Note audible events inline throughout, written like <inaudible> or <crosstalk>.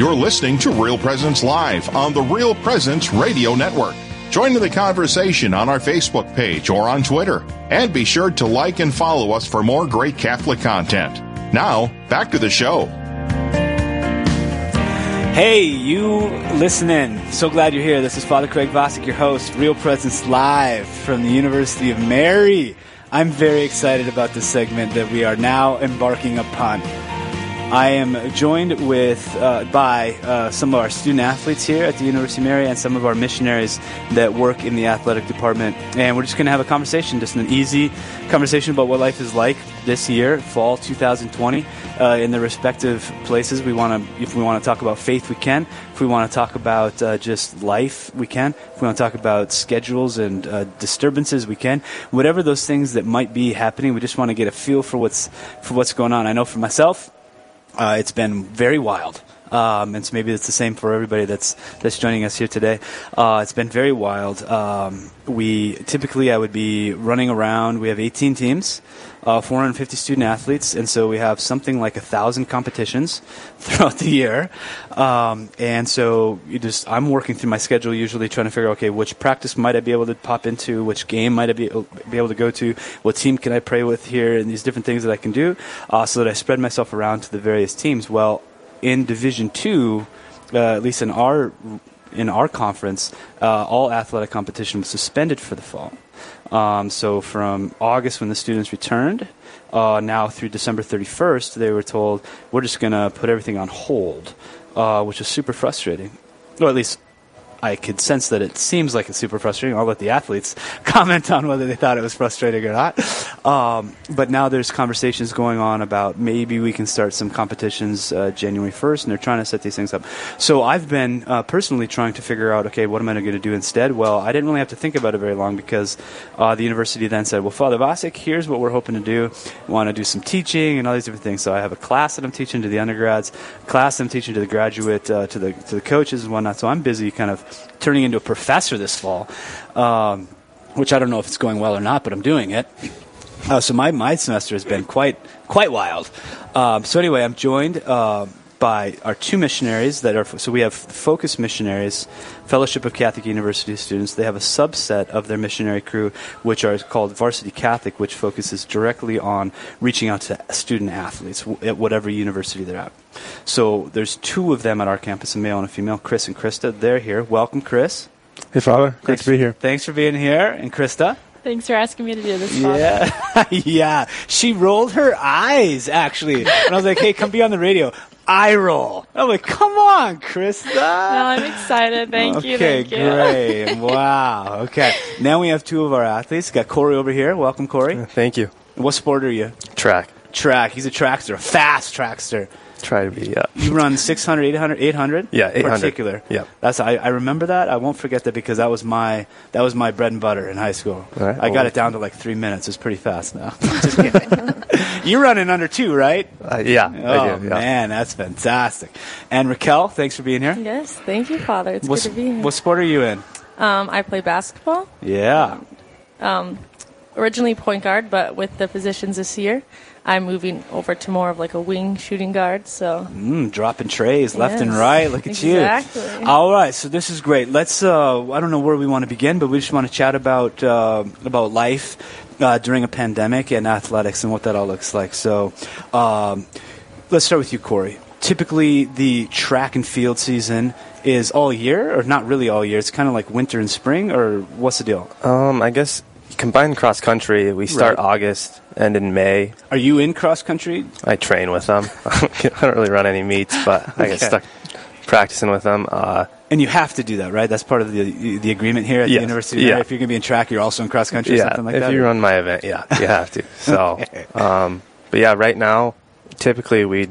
You're listening to Real Presence Live on the Real Presence Radio Network. Join in the conversation on our Facebook page or on Twitter. And be sure to like and follow us for more great Catholic content. Now, back to the show. Hey, you listening. So glad you're here. This is Father Craig Vasek, your host, Real Presence Live from the University of Mary. I'm very excited about this segment that we are now embarking upon. I am joined with uh, by uh, some of our student athletes here at the University of Mary and some of our missionaries that work in the athletic department, and we're just going to have a conversation, just an easy conversation about what life is like this year, fall 2020, uh, in the respective places. We want to, if we want to talk about faith, we can. If we want to talk about uh, just life, we can. If we want to talk about schedules and uh, disturbances, we can. Whatever those things that might be happening, we just want to get a feel for what's for what's going on. I know for myself. Uh, it's been very wild. Um, and so maybe it's the same for everybody that's that's joining us here today. Uh, it's been very wild. Um, we typically I would be running around. We have 18 teams, uh, 450 student athletes, and so we have something like a thousand competitions <laughs> throughout the year. Um, and so just I'm working through my schedule usually trying to figure out okay which practice might I be able to pop into, which game might I be be able to go to, what team can I pray with here, and these different things that I can do, uh, so that I spread myself around to the various teams. Well in Division Two, uh, at least in our in our conference, uh, all athletic competition was suspended for the fall. Um, so from August when the students returned, uh, now through December 31st, they were told we're just going to put everything on hold, uh, which is super frustrating. Or at least I could sense that it seems like it's super frustrating. I'll let the athletes <laughs> comment on whether they thought it was frustrating or not. Um, but now there's conversations going on about maybe we can start some competitions uh, January 1st, and they're trying to set these things up. So I've been uh, personally trying to figure out, okay, what am I going to do instead? Well, I didn't really have to think about it very long because uh, the university then said, well, Father Vasek, here's what we're hoping to do. We want to do some teaching and all these different things. So I have a class that I'm teaching to the undergrads, class I'm teaching to the graduate, uh, to the to the coaches and whatnot. So I'm busy kind of turning into a professor this fall, um, which I don't know if it's going well or not, but I'm doing it. Uh, so my, my semester has been quite quite wild. Um, so anyway, I'm joined uh, by our two missionaries that are so we have Focus Missionaries, Fellowship of Catholic University students. They have a subset of their missionary crew, which are called Varsity Catholic, which focuses directly on reaching out to student athletes at whatever university they're at. So there's two of them at our campus, a male and a female, Chris and Krista. They're here. Welcome, Chris. Hey, Father. Great Thanks- to be here. Thanks for being here, and Krista. Thanks for asking me to do this. Father. Yeah, <laughs> yeah. She rolled her eyes actually, and I was like, "Hey, come be on the radio." I roll. I'm like, "Come on, Krista." No, I'm excited. Thank you. Okay, Thank you. great. <laughs> wow. Okay. Now we have two of our athletes. Got Corey over here. Welcome, Corey. Thank you. What sport are you? Track. Track. He's a trackster, a fast trackster. Try to be, yeah. You run <laughs> 600, 800, 800? Yeah, 800. Particular. Yeah. That's I, I remember that. I won't forget that because that was my that was my bread and butter in high school. All right, I got it down to like three minutes. It's pretty fast now. <laughs> Just kidding. <laughs> You're running under two, right? Uh, yeah, Oh I do. Yeah. man, that's fantastic. And Raquel, thanks for being here. Yes, thank you, Father. It's What, good to be here. what sport are you in? Um, I play basketball. Yeah. Um, Originally point guard, but with the positions this year, I'm moving over to more of like a wing shooting guard. So Mm, dropping trays left and right. Look at exactly. you. All right, so this is great. Let's. Uh, I don't know where we want to begin, but we just want to chat about uh, about life uh, during a pandemic and athletics and what that all looks like. So, um, let's start with you, Corey. Typically, the track and field season is all year, or not really all year. It's kind of like winter and spring, or what's the deal? Um, I guess combined cross country, we start Right. August, end in May. Are you in cross country? I train with them. <laughs> I don't really run any meets, but I Okay. get stuck practicing with them. Uh, And you have to do that, right? That's part of the the agreement here at Yes. the university. Yeah. right? If you're going to be in track, you're also in cross country or yeah, something like if that. you run my event, yeah, you have to. <laughs> So, um, but yeah, right now, typically we'd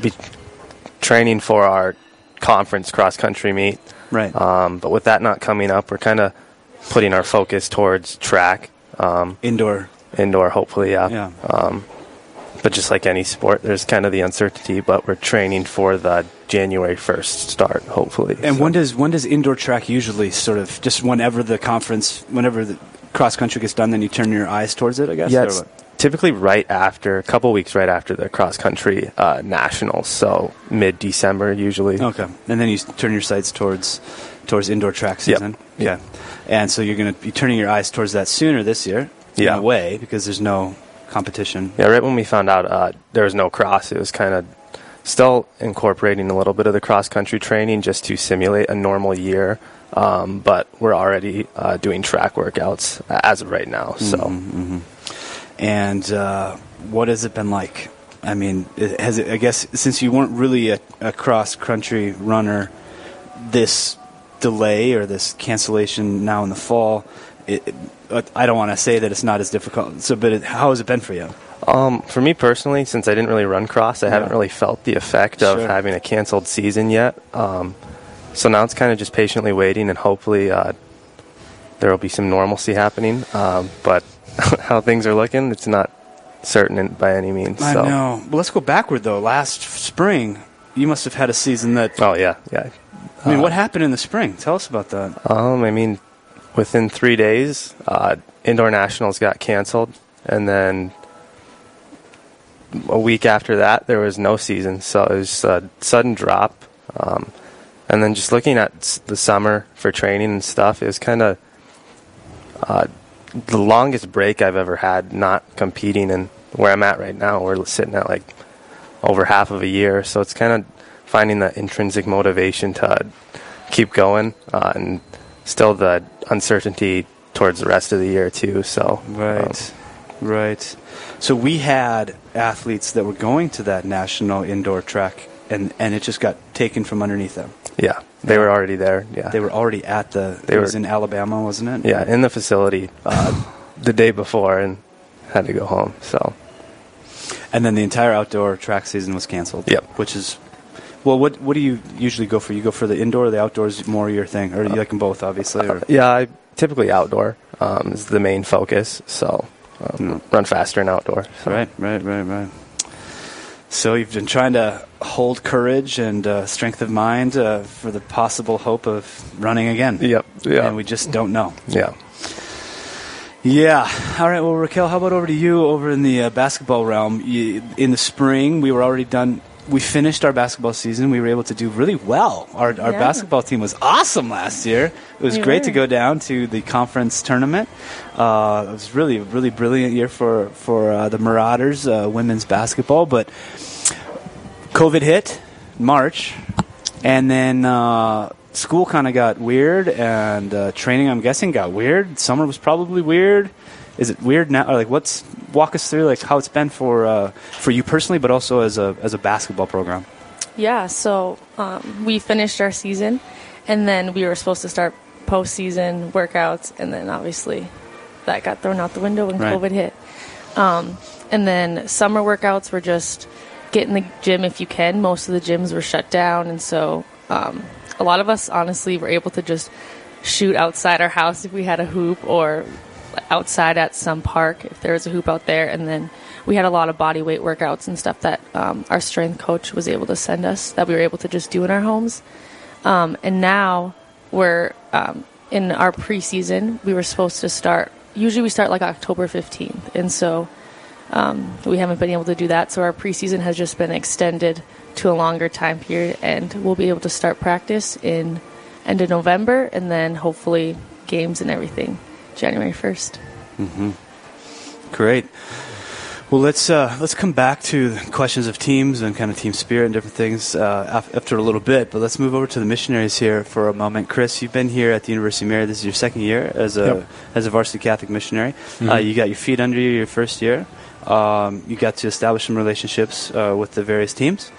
be training for our conference cross country meet. right. Um, but with that not coming up, we're kind of putting our focus towards track, um, Indoor. Indoor, hopefully, yeah. Yeah. Um, but just like any sport, there's kind of the uncertainty, but we're training for the January 1st start, hopefully. And So- when does when does indoor track usually sort of just whenever the conference, whenever the cross country gets done, then you turn your eyes towards it? I guess. Yeah, typically right after, a couple weeks right after the cross country uh, nationals, so mid December usually. Okay, and then you turn your sights towards towards indoor track Yep. season. Yeah, and so you're going to be turning your eyes towards that sooner this year. Yeah. in a way because there's no competition. Yeah, right when we found out uh, there was no cross, it was kind of still incorporating a little bit of the cross country training just to simulate a normal year. Um, but we're already uh, doing track workouts as of right now. So Mm-hmm. And uh, what has it been like? I mean, has it? I guess since you weren't really a, a cross country runner, this delay or this cancellation now in the fall, it- I don't want to say that it's not as difficult. So, but it, how has it been for you? Um, for me personally, since I didn't really run cross, I haven't really felt the effect of Sure. having a canceled season yet. Um, so now it's kind of just patiently waiting, and hopefully uh, there will be some normalcy happening. Um, but <laughs> how things are looking, it's not certain by any means. I so. know. Well, let's go backward though. Last spring, you must have had a season that. Oh yeah, yeah. I mean, what happened in the spring? Tell us about that. Um, I mean, within three days, uh, indoor nationals got canceled, and then a week after that, there was no season. So it was a sudden drop. Um, and then just looking at the summer for training and stuff, it was kind of uh, the longest break I've ever had not competing. And where I'm at right now, we're sitting at like over half of a year. So it's kind of finding that intrinsic motivation to keep going, uh, and still the uncertainty towards the rest of the year too. So Right, um, right. So we had athletes that were going to that national indoor track, and, and it just got taken from underneath them. yeah, they were already there. Yeah, They were already at the. They it was in Alabama, wasn't it? yeah in the facility uh, the day before and had to go home. So And then the entire outdoor track season was canceled. Yep. Which is, well, what what do you usually go for? You go for the indoor, or the outdoors, more your thing, or you like them both, obviously. Or yeah, I typically outdoor um, is the main focus. So um, Mm. run faster in outdoor. So. right, right, right, right. So you've been trying to hold courage and uh, strength of mind uh, for the possible hope of running again. Yep. Yeah. And we just don't know. yeah. Yeah. All right. Well, Raquel, how about over to you over in the uh, basketball realm? You, in the spring, we were already done. We finished our basketball season. We were able to do really well. Our, our Yeah. basketball team was awesome last year. It was great to go down to the conference tournament. Uh, it was really, really brilliant year for for uh, the Marauders uh, women's basketball. But COVID hit March, and then uh, school kind of got weird, and uh, training, I'm guessing, got weird. Summer was probably weird. Is it weird now? Or like, what's walk us through like how it's been for uh, for you personally, but also as a as a basketball program. Yeah, so um, we finished our season, and then we were supposed to start postseason workouts, and then obviously that got thrown out the window when Right. COVID hit. Um, and then summer workouts were just get in the gym if you can. Most of the gyms were shut down, and so um, a lot of us honestly were able to just shoot outside our house if we had a hoop or outside at some park if there was a hoop out there. And then we had a lot of body weight workouts and stuff that um, our strength coach was able to send us that we were able to just do in our homes. Um, and now we're um, in our preseason we were supposed to start usually we start like october 15th and so um, we haven't been able to do that. So our preseason has just been extended to a longer time period and we'll be able to start practice in end of november and then hopefully games and everything january 1st Mm-hmm. Great. Well, let's uh, let's come back to questions of teams and kind of team spirit and different things uh, after a little bit. But let's move over to the missionaries here for a moment. Chris, you've been here at the University of Mary. This is your second year as a Yep. as a varsity Catholic missionary. Uh, you got your feet under you your first year. Um, you got to establish some relationships uh, with the various teams.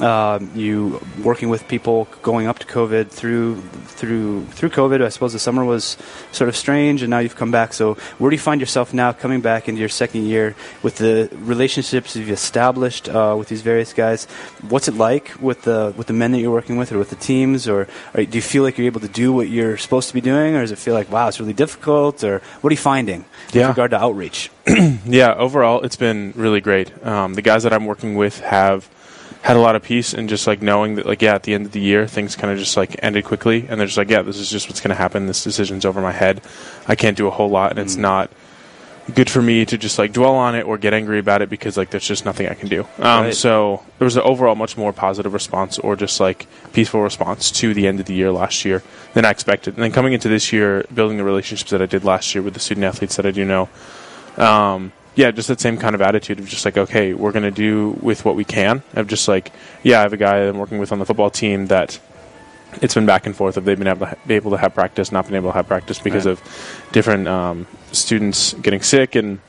Um, you working with people going up to COVID through through through COVID. I suppose the summer was sort of strange, and now you've come back. So where do you find yourself now, coming back into your second year with the relationships you've established uh, with these various guys? What's it like with the with the men that you're working with, or with the teams, or, or do you feel like you're able to do what you're supposed to be doing, or does it feel like wow, it's really difficult, or what are you finding with regard to outreach? <clears throat> yeah, overall, it's been really great. Um, the guys that I'm working with have had a lot of peace and just like knowing that, like, yeah, at the end of the year, things kind of just like ended quickly, and they're just like, yeah, this is just what's going to happen. This decision's over my head. I can't do a whole lot, and it's not good for me to just like dwell on it or get angry about it because like there's just nothing I can do. Um, Right. So there was an overall much more positive response or just like peaceful response to the end of the year last year than I expected. And then coming into this year, building the relationships that I did last year with the student athletes that I do know. Um, yeah, just that same kind of attitude of just like, okay, we're going to do with what we can. Of just like, yeah, I have a guy I'm working with on the football team that it's been back and forth of they've been able to, ha- able to have practice, not been able to have practice because Right. of different um, students getting sick and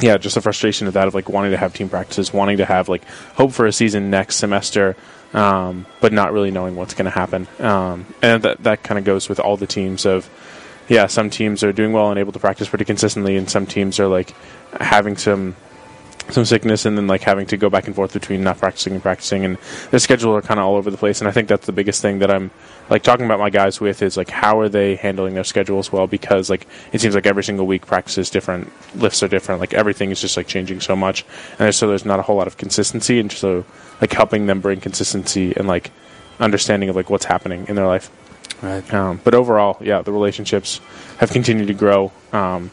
yeah, just the frustration of that of like wanting to have team practices, wanting to have like hope for a season next semester, um, but not really knowing what's going to happen. Um, and that that kind of goes with all the teams of yeah, some teams are doing well and able to practice pretty consistently, and some teams are like having some some sickness and then like having to go back and forth between not practicing and practicing and their schedule are kind of all over the place and i think that's the biggest thing that i'm like talking about my guys with is like how are they handling their schedules well because like it seems like every single week practice is different lifts are different like everything is just like changing so much and so there's not a whole lot of consistency and so like helping them bring consistency and like understanding of like what's happening in their life Right. um, but overall, yeah, the relationships have continued to grow. Um,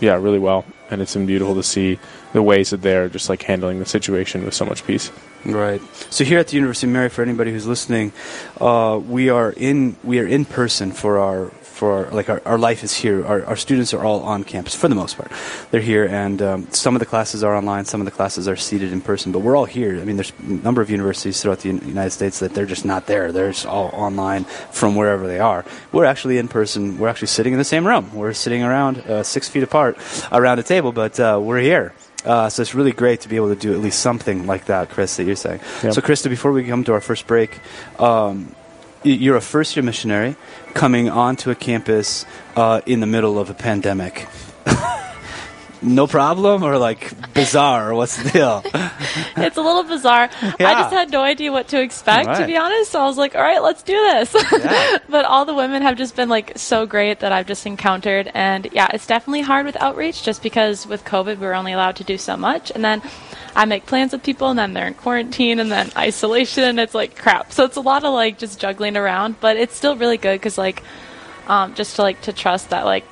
yeah, really well, and it's been beautiful to see the ways that they're just like handling the situation with so much peace. Right. So here at the University of Mary, for anybody who's listening, uh, we are in we are in person for our for our, like our, our life is here. Our, our students are all on campus for the most part. They're here, and um, some of the classes are online, some of the classes are seated in person. But we're all here. I mean, there's a number of universities throughout the United States that they're just not there. They're just all online from wherever they are. We're actually in person. We're actually sitting in the same room. We're sitting around uh, six feet apart around a table, but uh, we're here. Uh, so it's really great to be able to do at least something like that, Chris, that you're saying. Yep. So, Krista, before we come to our first break, um, you're a first year missionary coming onto a campus uh, in the middle of a pandemic. <laughs> no problem, or like bizarre? or What's the deal? <laughs> it's a little bizarre. I just had no idea what to expect, Right. to be honest. So I was like, all right, let's do this. Yeah. <laughs> but all the women have just been like so great that I've just encountered. And yeah, it's definitely hard with outreach just because with COVID, we were only allowed to do so much. And then I make plans with people and then they're in quarantine and then isolation and it's like crap. So it's a lot of like just juggling around, but it's still really good because like, um, just to like to trust that like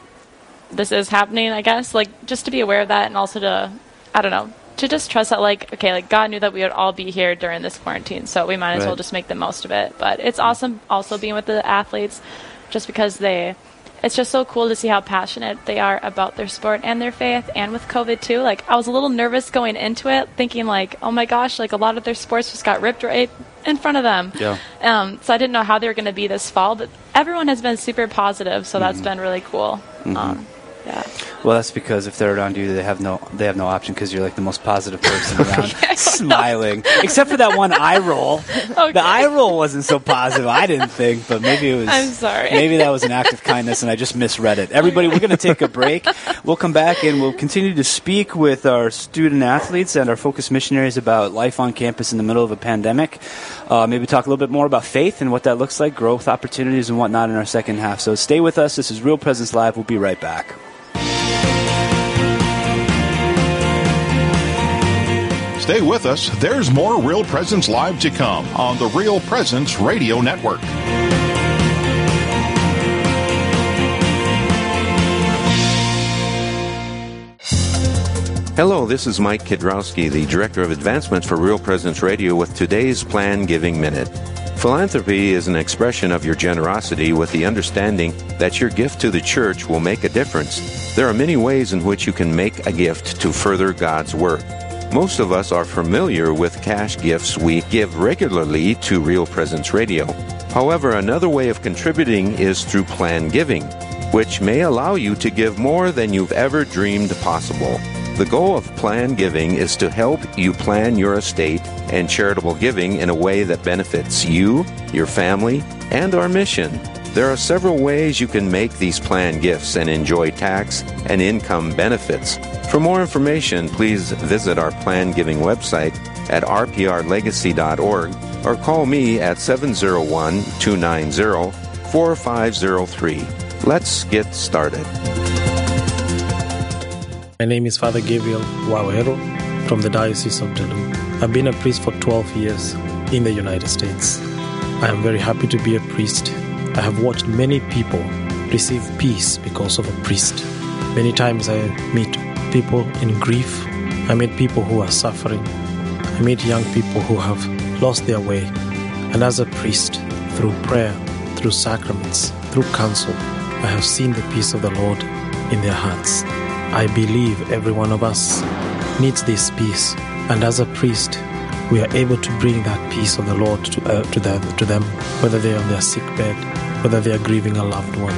this is happening, I guess. Like just to be aware of that and also to I don't know, to just trust that like okay, like God knew that we would all be here during this quarantine, so we might as well just make the most of it. But it's awesome also being with the athletes just because they it's just so cool to see how passionate they are about their sport and their faith and with COVID too. Like I was a little nervous going into it, thinking like, oh my gosh, like a lot of their sports just got ripped right in front of them. Yeah. Um, so I didn't know how they were going to be this fall, but everyone has been super positive, so that's been really cool. Um, yeah. Well, that's because if they're around you, they have no they have no option because you're like the most positive person around, <laughs> smiling. Except for that one eye roll. Okay. The eye roll wasn't so positive. I didn't think, but maybe it was. I'm sorry. Maybe that was an act of kindness, and I just misread it. Everybody, we're going to take a break. We'll come back and we'll continue to speak with our student athletes and our focus missionaries about life on campus in the middle of a pandemic. Uh, maybe talk a little bit more about faith and what that looks like, growth opportunities, and whatnot in our second half. So stay with us. This is Real Presence Live. We'll be right back. Stay with us. There's more Real Presence Live to come on the Real Presence Radio Network. Hello, this is Mike Kidrowski, the Director of Advancement for Real Presence Radio with today's Plan Giving Minute. Philanthropy is an expression of your generosity with the understanding that your gift to the church will make a difference. There are many ways in which you can make a gift to further God's work. Most of us are familiar with cash gifts we give regularly to Real Presence Radio. However, another way of contributing is through plan giving, which may allow you to give more than you've ever dreamed possible. The goal of plan giving is to help you plan your estate and charitable giving in a way that benefits you, your family, and our mission. There are several ways you can make these plan gifts and enjoy tax and income benefits. For more information, please visit our plan giving website at rprlegacy.org or call me at 701 290 4503. Let's get started. My name is Father Gabriel Wawero from the Diocese of Duluth. I've been a priest for 12 years in the United States. I am very happy to be a priest. I have watched many people receive peace because of a priest. Many times I meet people in grief. I meet people who are suffering. I meet young people who have lost their way. And as a priest, through prayer, through sacraments, through counsel, I have seen the peace of the Lord in their hearts. I believe every one of us needs this peace. And as a priest, we are able to bring that peace of the Lord to, uh, to, to them, whether they are on their sick bed, whether they are grieving a loved one,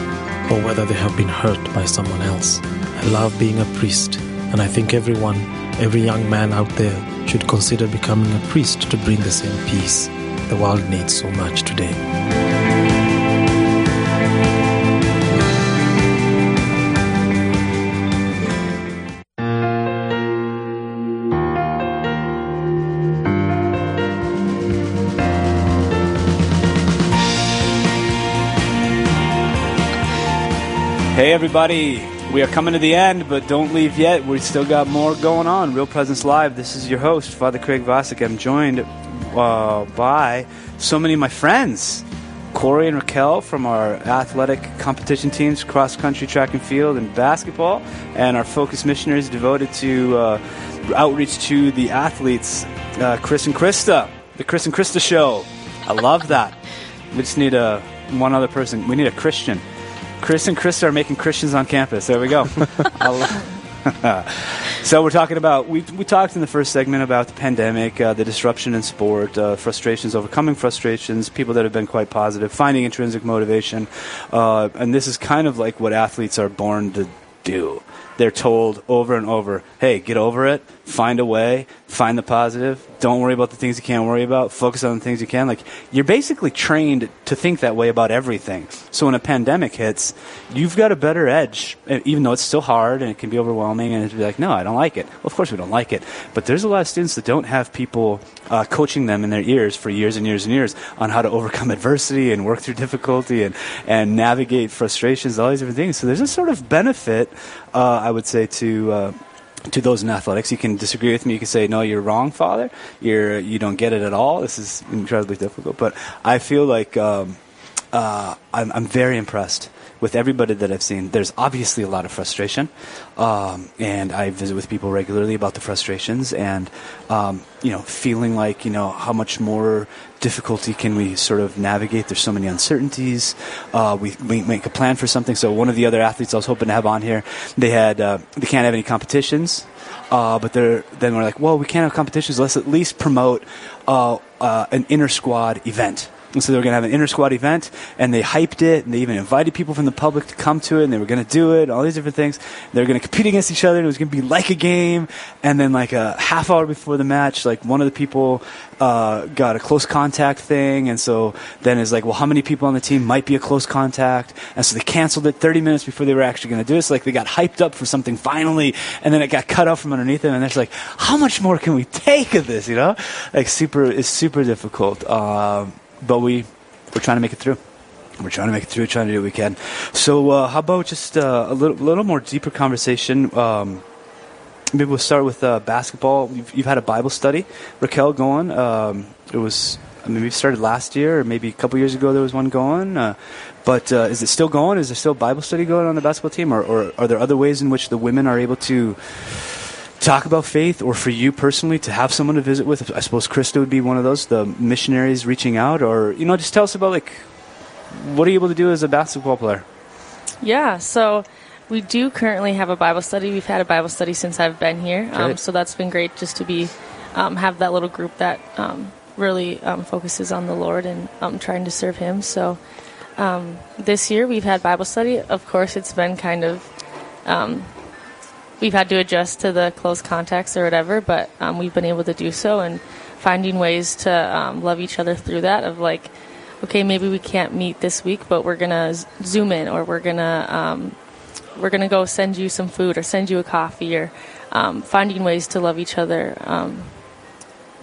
or whether they have been hurt by someone else. I love being a priest, and I think everyone, every young man out there, should consider becoming a priest to bring the same peace the world needs so much today. Hey, everybody. We are coming to the end, but don't leave yet. We still got more going on. Real Presence Live. This is your host, Father Craig Vasek. I'm joined uh, by so many of my friends. Corey and Raquel from our athletic competition teams, cross country, track and field, and basketball, and our focus missionaries devoted to uh, outreach to the athletes, uh, Chris and Krista, the Chris and Krista show. I love that. We just need a one other person. We need a Christian. Chris and Krista are making Christians on campus. There we go. <laughs> <laughs> so we're talking about we we talked in the first segment about the pandemic, uh, the disruption in sport, uh, frustrations, overcoming frustrations, people that have been quite positive, finding intrinsic motivation, uh, and this is kind of like what athletes are born to do. They're told over and over, "Hey, get over it. Find a way. Find the positive. Don't worry about the things you can't worry about. Focus on the things you can." Like you're basically trained to think that way about everything. So when a pandemic hits, you've got a better edge, even though it's still hard and it can be overwhelming. And be like, "No, I don't like it." Well, of course we don't like it, but there's a lot of students that don't have people uh, coaching them in their ears for years and years and years on how to overcome <laughs> adversity and work through difficulty and and navigate frustrations, all these different things. So there's a sort of benefit, uh, I would say, to uh, to those in athletics. You can disagree with me. You can say, "No, you're wrong, Father. You're you don't get it at all. This is incredibly difficult." But I feel like um, uh, I'm, I'm very impressed with everybody that I've seen. There's obviously a lot of frustration, um, and I visit with people regularly about the frustrations, and um, you know, feeling like you know how much more difficulty can we sort of navigate. There's so many uncertainties. Uh, we, we make a plan for something. So one of the other athletes I was hoping to have on here, they had uh, they can't have any competitions. Uh, but they're, then we're like, well, we can't have competitions. Let's at least promote uh, uh, an inner squad event. And so they were going to have an inter squad event, and they hyped it, and they even invited people from the public to come to it, and they were going to do it, all these different things. They were going to compete against each other, and it was going to be like a game. And then, like a half hour before the match, like one of the people uh, got a close contact thing, and so then it's like, well, how many people on the team might be a close contact? And so they canceled it 30 minutes before they were actually going to do it. So like they got hyped up for something finally, and then it got cut off from underneath them, and it's like, how much more can we take of this? You know, like super, it's super difficult. Um, but we we're trying to make it through. We're trying to make it through, trying to do what we can. So, uh, how about just uh, a little, little more deeper conversation? Um, maybe we'll start with uh, basketball. You've, you've had a Bible study, Raquel, going. Um, it was, I mean, we started last year, or maybe a couple years ago. There was one going. Uh, but uh, is it still going? Is there still Bible study going on the basketball team, or, or are there other ways in which the women are able to? Talk about faith or for you personally to have someone to visit with i suppose krista would be one of those the missionaries reaching out or you know just tell us about like what are you able to do as a basketball player Yeah, so we do currently have a Bible study. We've had a Bible study since I've been here, um, so that's been great just to be um, have that little group that um, really um, focuses on the Lord and um, trying to serve Him. So um, this year we've had Bible study. Of course, it's been kind of um, we've had to adjust to the close contacts or whatever, but um, we've been able to do so and finding ways to um, love each other through that. Of like, okay, maybe we can't meet this week, but we're gonna zoom in, or we're gonna um, we're gonna go send you some food, or send you a coffee, or um, finding ways to love each other um,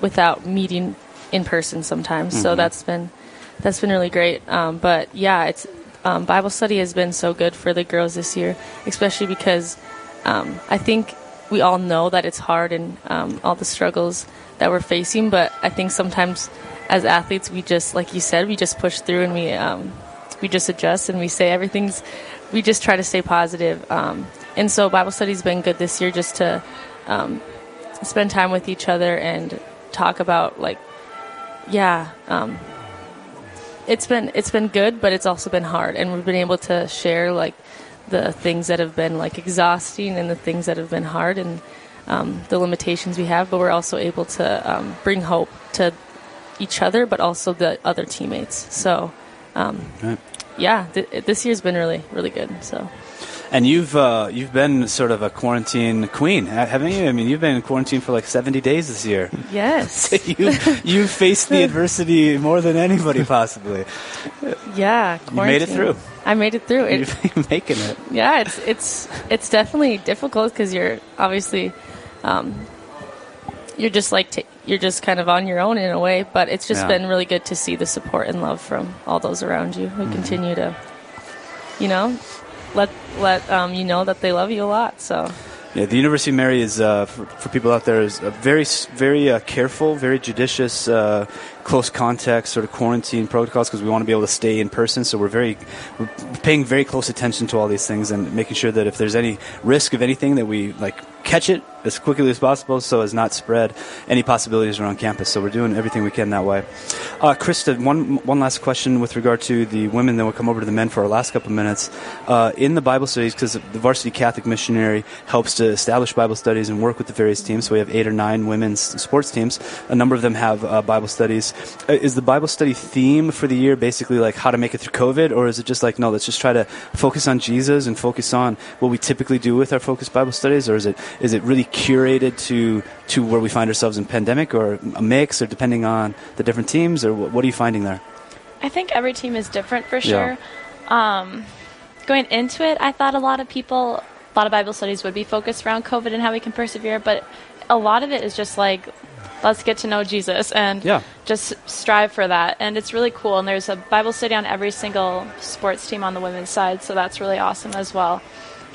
without meeting in person sometimes. So that's been that's been really great. Um, but yeah, it's um, Bible study has been so good for the girls this year, especially because um, I think we all know that it's hard and um, all the struggles that we're facing. But I think sometimes as athletes, we just, like you said, we just push through and we um, we just adjust and we say everything's. We just try to stay positive. Um, and so Bible study's been good this year just to um, spend time with each other and talk about like, yeah, um, it's been it's been good, but it's also been hard, and we've been able to share like the things that have been like exhausting and the things that have been hard and um, the limitations we have, but we're also able to um, bring hope to each other, but also the other teammates. So, um, Right. yeah, th- this year's been really really good. So. And you've uh, you've been sort of a quarantine queen, haven't you? I mean, you've been in quarantine for like seventy days this year. Yes. <laughs> you you faced the adversity more than anybody possibly. Yeah, You made it through. I made it through. It, <laughs> You're making it. yeah, it's it's it's definitely difficult because you're obviously um, you're just like t- you're just kind of on your own in a way. But it's just Yeah. been really good to see the support and love from all those around you who Mm-hmm. continue to, you know, let let um, you know that they love you a lot. So Yeah, the University of Mary is uh, for, for people out there is a very very uh, careful, very judicious, uh, close contact sort of quarantine protocols because we want to be able to stay in person. So we're very we're paying very close attention to all these things and making sure that if there's any risk of anything that we like catch it as quickly as possible so as not spread any possibilities around campus. So we're doing everything we can that way. Uh, Krista, one one last question with regard to the women, then we'll come over to the men for our last couple of minutes. Uh, in the Bible studies, because the Varsity Catholic Missionary helps to establish Bible studies and work with the various teams. So we have eight or nine women's sports teams. A number of them have uh, Bible studies. Uh, is the Bible study theme for the year basically like how to make it through COVID, or is it just like no, let's just try to focus on Jesus and focus on what we typically do with our focused Bible studies, or is it is it really curated to to where we find ourselves in pandemic, or a mix, or depending on the different teams, or what, are you finding there? I think every team is different for Yeah. sure. Um, going into it, I thought a lot of people, a lot of Bible studies would be focused around COVID and how we can persevere, but a lot of it is just like, let's get to know Jesus and Yeah. just strive for that. And it's really cool. And there's a Bible study on every single sports team on the women's side, so that's really awesome as well.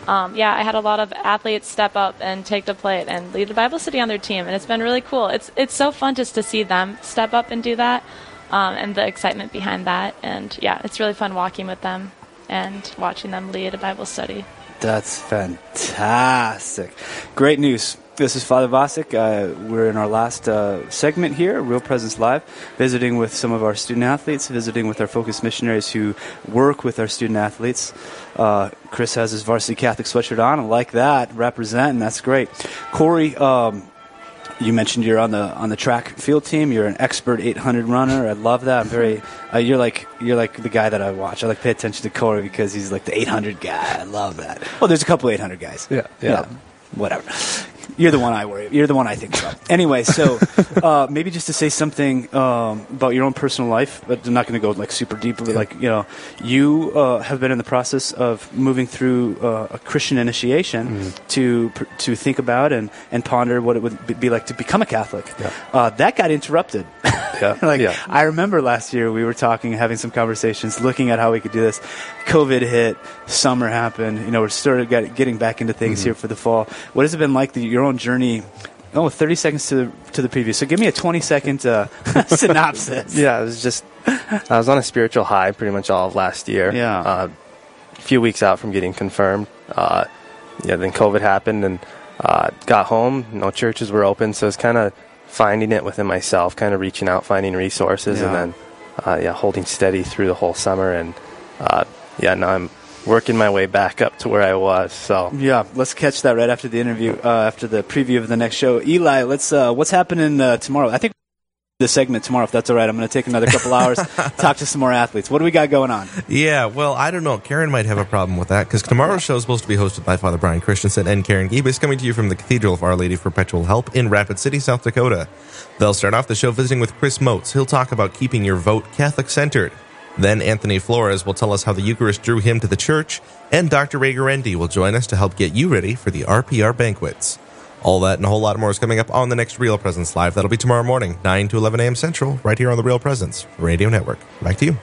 Um, yeah, I had a lot of athletes step up and take the plate and lead a Bible study on their team, and it's been really cool. It's it's so fun just to see them step up and do that, um, and the excitement behind that. And yeah, it's really fun walking with them and watching them lead a Bible study. That's fantastic. Great news. This is Father Vasek. Uh, we're in our last uh, segment here, Real Presence Live, visiting with some of our student athletes, visiting with our focus missionaries who work with our student athletes. Uh, Chris has his varsity Catholic sweatshirt on. I like that. Representing. That's great. Corey, um, you mentioned you're on the on the track field team. You're an expert 800 runner. I love that. I'm very. Uh, you're like you're like the guy that I watch. I like pay attention to Corey because he's like the 800 guy. I love that. Well, there's a couple 800 guys. Yeah, yeah. whatever. You're the one I worry. You're the one I think about. Anyway, so <laughs> uh, maybe just to say something um, about your own personal life, but I'm not going to go like super deeply. Like you know, you uh, have been in the process of moving through uh, a Christian initiation to pr- to think about and, and ponder what it would be- like to become a Catholic. Yeah. Uh, that got interrupted. Yeah, <laughs> like yeah. I remember last year we were talking, having some conversations, looking at how we could do this. COVID hit, summer happened. You know, we're started get, getting back into things Mm-hmm. here for the fall. What has it been like? The, your own journey. Oh, 30 seconds to the to the preview. So give me a 20 second uh, <laughs> synopsis. Yeah, it was just I was on a spiritual high pretty much all of last year. Yeah. Uh, a few weeks out from getting confirmed. Uh, yeah, then COVID happened and uh, got home. No churches were open, so it's kind of finding it within myself, kind of reaching out, finding resources, Yeah. and then uh, yeah, holding steady through the whole summer. And uh, yeah, now I'm working my way back up to where I was. So Yeah, let's catch that right after the interview, uh, after the preview of the next show. Eli, let's. Uh, what's happening uh, tomorrow? I think the segment tomorrow, if that's all right. I'm going to take another couple hours, <laughs> talk to some more athletes. What do we got going on? Yeah, well, I don't know. Karen might have a problem with that because tomorrow's show is supposed to be hosted by Father Brian Christensen and Karen Giebes, coming to you from the Cathedral of Our Lady of Perpetual Help in Rapid City, South Dakota. They'll start off the show visiting with Chris Motes. He'll talk about keeping your vote Catholic centered. Then Anthony Flores will tell us how the Eucharist drew him to the church, and Dr. Ray Guarendi will join us to help get you ready for the RPR banquets. All that and a whole lot more is coming up on the next Real Presence Live. That'll be tomorrow morning, 9 to 11 a.m. Central, right here on the Real Presence Radio Network. Back to you.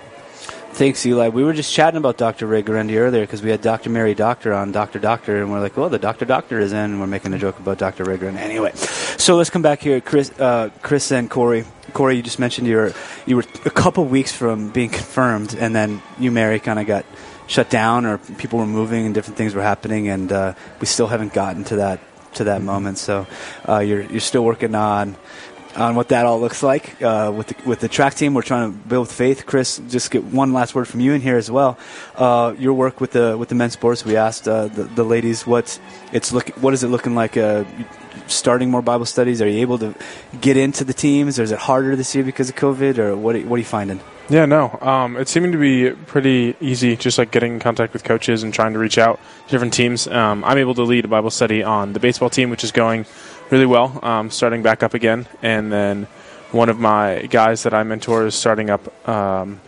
Thanks, Eli. We were just chatting about Dr. Ray Guarendi earlier because we had Dr. Mary Doctor on Dr. Doctor, and we're like, well, the Dr. Doctor is in, and we're making a joke about Dr. Ray Guarendi. Anyway, so let's come back here, Chris, uh, Chris and Corey. Corey, you just mentioned you were you were a couple weeks from being confirmed, and then you, Mary, kind of got shut down or people were moving and different things were happening, and uh, we still haven't gotten to that to that moment. So uh, you're you're still working on on what that all looks like uh, with the, with the track team. We're trying to build faith. Chris, just get one last word from you in here as well. Uh, your work with the with the men's sports. We asked uh, the, the ladies what it's look what is it looking like. Uh, starting more Bible studies. Are you able to get into the teams, or is it harder this year because of COVID, or what? Are, what are you finding? Yeah, no. Um, it's seeming to be pretty easy, just like getting in contact with coaches and trying to reach out to different teams. Um, I'm able to lead a Bible study on the baseball team, which is going really well, um, starting back up again. And then one of my guys that I mentor is starting up um,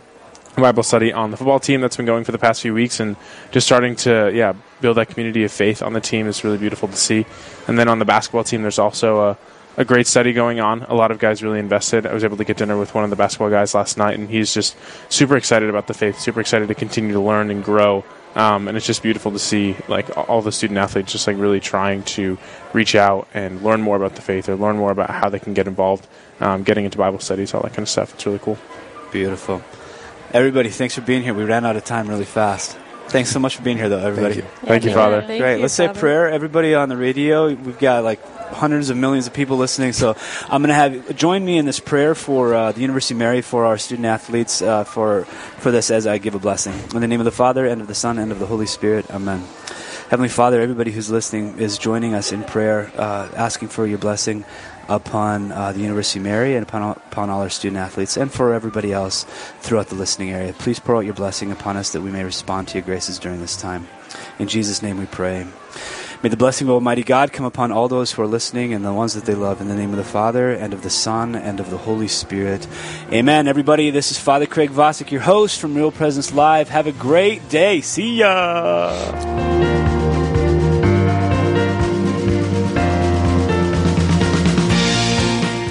Bible study on the football team that's been going for the past few weeks, and just starting to yeah build that community of faith on the team is really beautiful to see. And then on the basketball team, there's also a a great study going on. A lot of guys really invested. I was able to get dinner with one of the basketball guys last night, and he's just super excited about the faith, super excited to continue to learn and grow. Um, and it's just beautiful to see like all the student athletes just like really trying to reach out and learn more about the faith or learn more about how they can get involved, um, getting into Bible studies, all that kind of stuff. It's really cool. Beautiful. Everybody, thanks for being here. We ran out of time really fast. Thanks so much for being here, though, everybody. Thank you, Thank you Father. Thank Great. you, Let's say prayer. Everybody on the radio, we've got like hundreds of millions of people listening. So I'm going to have join me in this prayer for uh, the University of Mary for our student athletes uh, for for this as I give a blessing in the name of the Father and of the Son and of the Holy Spirit. Amen. Heavenly Father, everybody who's listening is joining us in prayer, uh, asking for your blessing upon uh, the University of Mary and upon all, upon all our student athletes and for everybody else throughout the listening area. Please pour out your blessing upon us that we may respond to your graces during this time. In Jesus' name we pray. May the blessing of Almighty God come upon all those who are listening and the ones that they love in the name of the Father and of the Son and of the Holy Spirit. Amen. Everybody, this is Father Craig Vasek, your host from Real Presence Live. Have a great day. See ya.